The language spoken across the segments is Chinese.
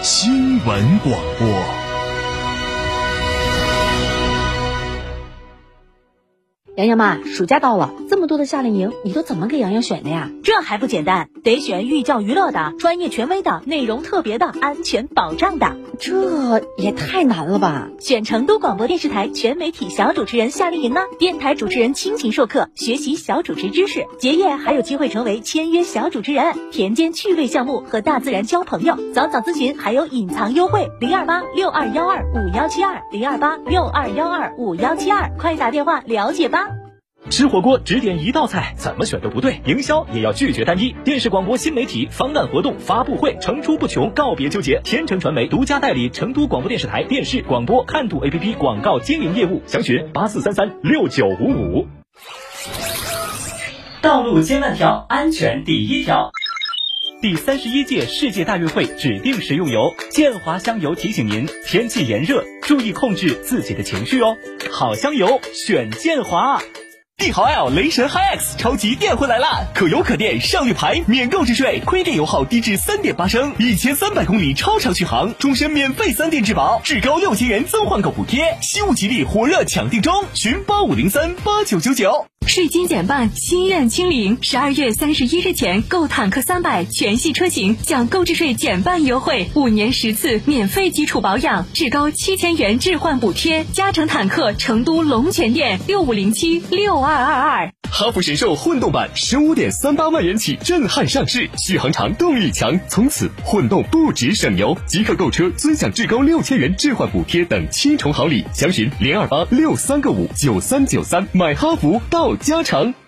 新闻广播。洋洋妈，暑假到了，这么多的夏令营，你都怎么给洋洋选的呀？这还不简单，得选寓教于乐的、专业权威的、内容特别的、安全保障的。这也太难了吧！选成都广播电视台全媒体小主持人夏令营呢，电台主持人倾情授课，学习小主持知识，结业还有机会成为签约小主持人，田间趣味项目和大自然交朋友。早早咨询还有隐藏优惠，零二八六二幺二五幺七二零二八六二幺二五幺七二，快打电话了解吧。吃火锅只点一道菜，怎么选都不对。营销也要拒绝单一。电视广播新媒体方案活动发布会层出不穷，告别纠结。天成传媒独家代理成都广播电视台电视广播看度 APP 广告经营业务，详询八四三三六九五五。道路千万条，安全第一条。第三十一届世界大运会指定食用油建华香油提醒您：天气炎热，注意控制自己的情绪哦。好香油，选建华。帝豪 L 雷神 HiX 超级电混来啦！可油可电，上绿牌，免购置税，亏电油耗低至三点八升，一千三百公里超长续航，终身免费三电质保，至高六千元增换购补贴，西物吉利火热抢订中，寻八五零三八九九九。税金减半，心愿清零。十二月三十一日前购坦克三百全系车型，享购置税减半优惠，五年十次免费基础保养，至高七千元置换补贴。嘉诚坦克成都龙泉店六五零七六二二二。哈弗神兽混动版十五点三八万元起震撼上市，续航长，动力强，从此混动不止省油。即刻购车尊享至高六千元置换补贴等七重好礼，详询零二八六三个五九三九三。买哈弗到。家城。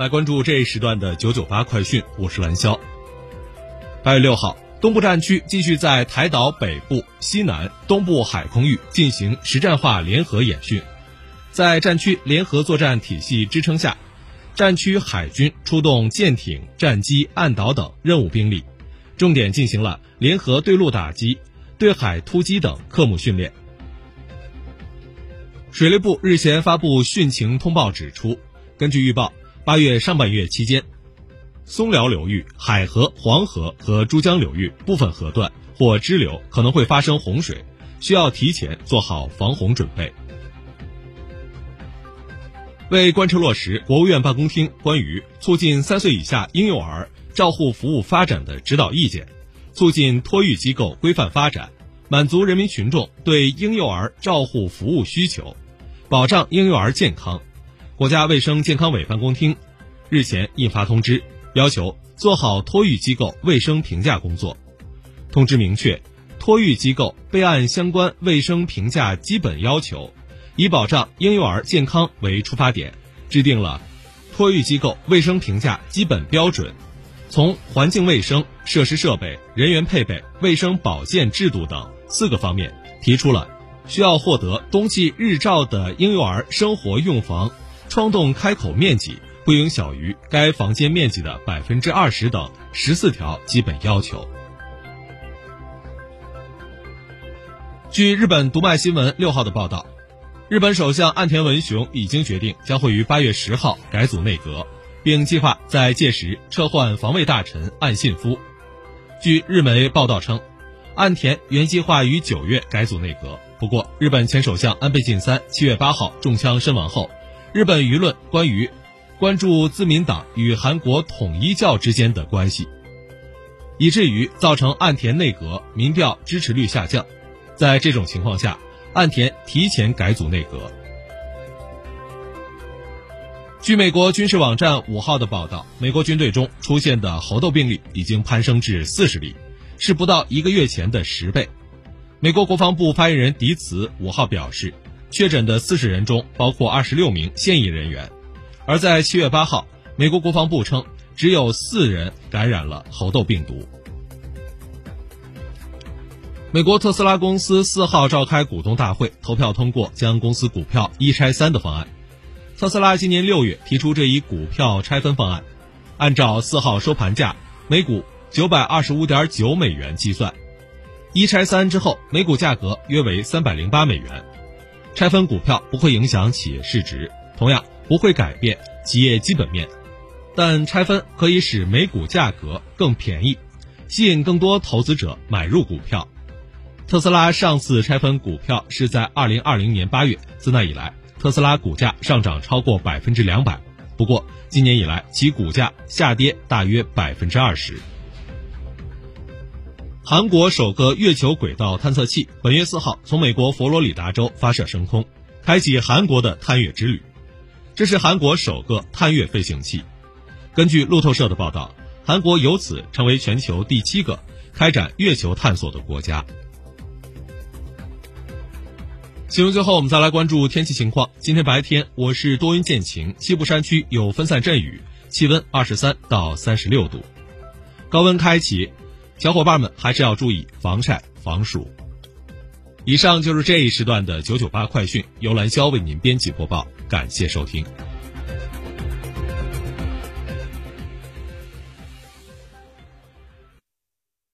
来关注这一时段的九九八快讯，我是蓝霄。八月六号，东部战区继续在台岛北部、西南、东部海空域进行实战化联合演训。在战区联合作战体系支撑下，战区海军出动舰艇、战机、岸岛等任务兵力，重点进行了联合对陆打击、对海突击等科目训练。水利部日前发布汛情通报指出，根据预报。八月上半月期间，松辽流域、海河、黄河和珠江流域部分河段或支流可能会发生洪水，需要提前做好防洪准备。为贯彻落实国务院办公厅关于促进三岁以下婴幼儿照护服务发展的指导意见，促进托育机构规范发展，满足人民群众对婴幼儿照护服务需求，保障婴幼儿健康。国家卫生健康委办公厅日前印发通知，要求做好托育机构卫生评价工作。通知明确，托育机构备案相关卫生评价基本要求，以保障婴幼儿健康为出发点，制定了托育机构卫生评价基本标准。从环境卫生、设施设备、人员配备、卫生保健制度等四个方面，提出了需要获得冬季日照的婴幼儿生活用房。窗洞开口面积不应小于该房间面积的百分之二十等十四条基本要求。据日本读卖新闻六号的报道，日本首相岸田文雄已经决定将会于八月十号改组内阁，并计划在届时撤换防卫大臣岸信夫。据日媒报道称，岸田原计划于九月改组内阁，不过日本前首相安倍晋三七月八号中枪身亡后。日本舆论关于关注自民党与韩国统一教之间的关系。以至于造成岸田内阁民调支持率下降。在这种情况下，岸田提前改组内阁。据美国军事网站五号的报道，美国军队中出现的猴痘病例已经攀升至四十例，是不到一个月前的十倍。美国国防部发言人迪茨五号表示，确诊的四十人中包括二十六名现役人员。而在七月八号，美国国防部称，只有四人感染了猴痘病毒。美国特斯拉公司四号召开股东大会，投票通过将公司股票一拆三的方案。特斯拉今年六月提出这一股票拆分方案，按照四号收盘价每股九百二十五点九美元计算，一拆三之后每股价格约为三百零八美元。拆分股票不会影响企业市值，同样不会改变企业基本面，但拆分可以使每股价格更便宜，吸引更多投资者买入股票。特斯拉上次拆分股票是在二零二零年八月，自那以来。特斯拉股价上涨超过百分之两百，不过今年以来其股价下跌大约百分之二十。韩国首个月球轨道探测器本月四号从美国佛罗里达州发射升空，开启韩国的探月之旅。这是韩国首个探月飞行器。根据路透社的报道，韩国由此成为全球第七个开展月球探索的国家。新闻最后，我们再来关注天气情况。今天白天我市多云见晴，西部山区有分散阵雨，气温二十三到三十六度，高温开启，小伙伴们还是要注意防晒防暑。以上就是这一时段的九九八快讯，由兰肖为您编辑播报，感谢收听。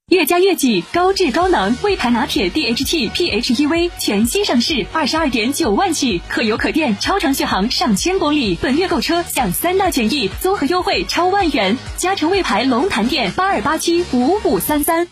越加越己高质高能魏牌拿铁 DHT PHEV 全新上市，二十二点九万起，可油可电，超长续航上千公里。本月购车享三大权益，综合优惠超万元。嘉诚魏牌龙潭店八二八七五五三三。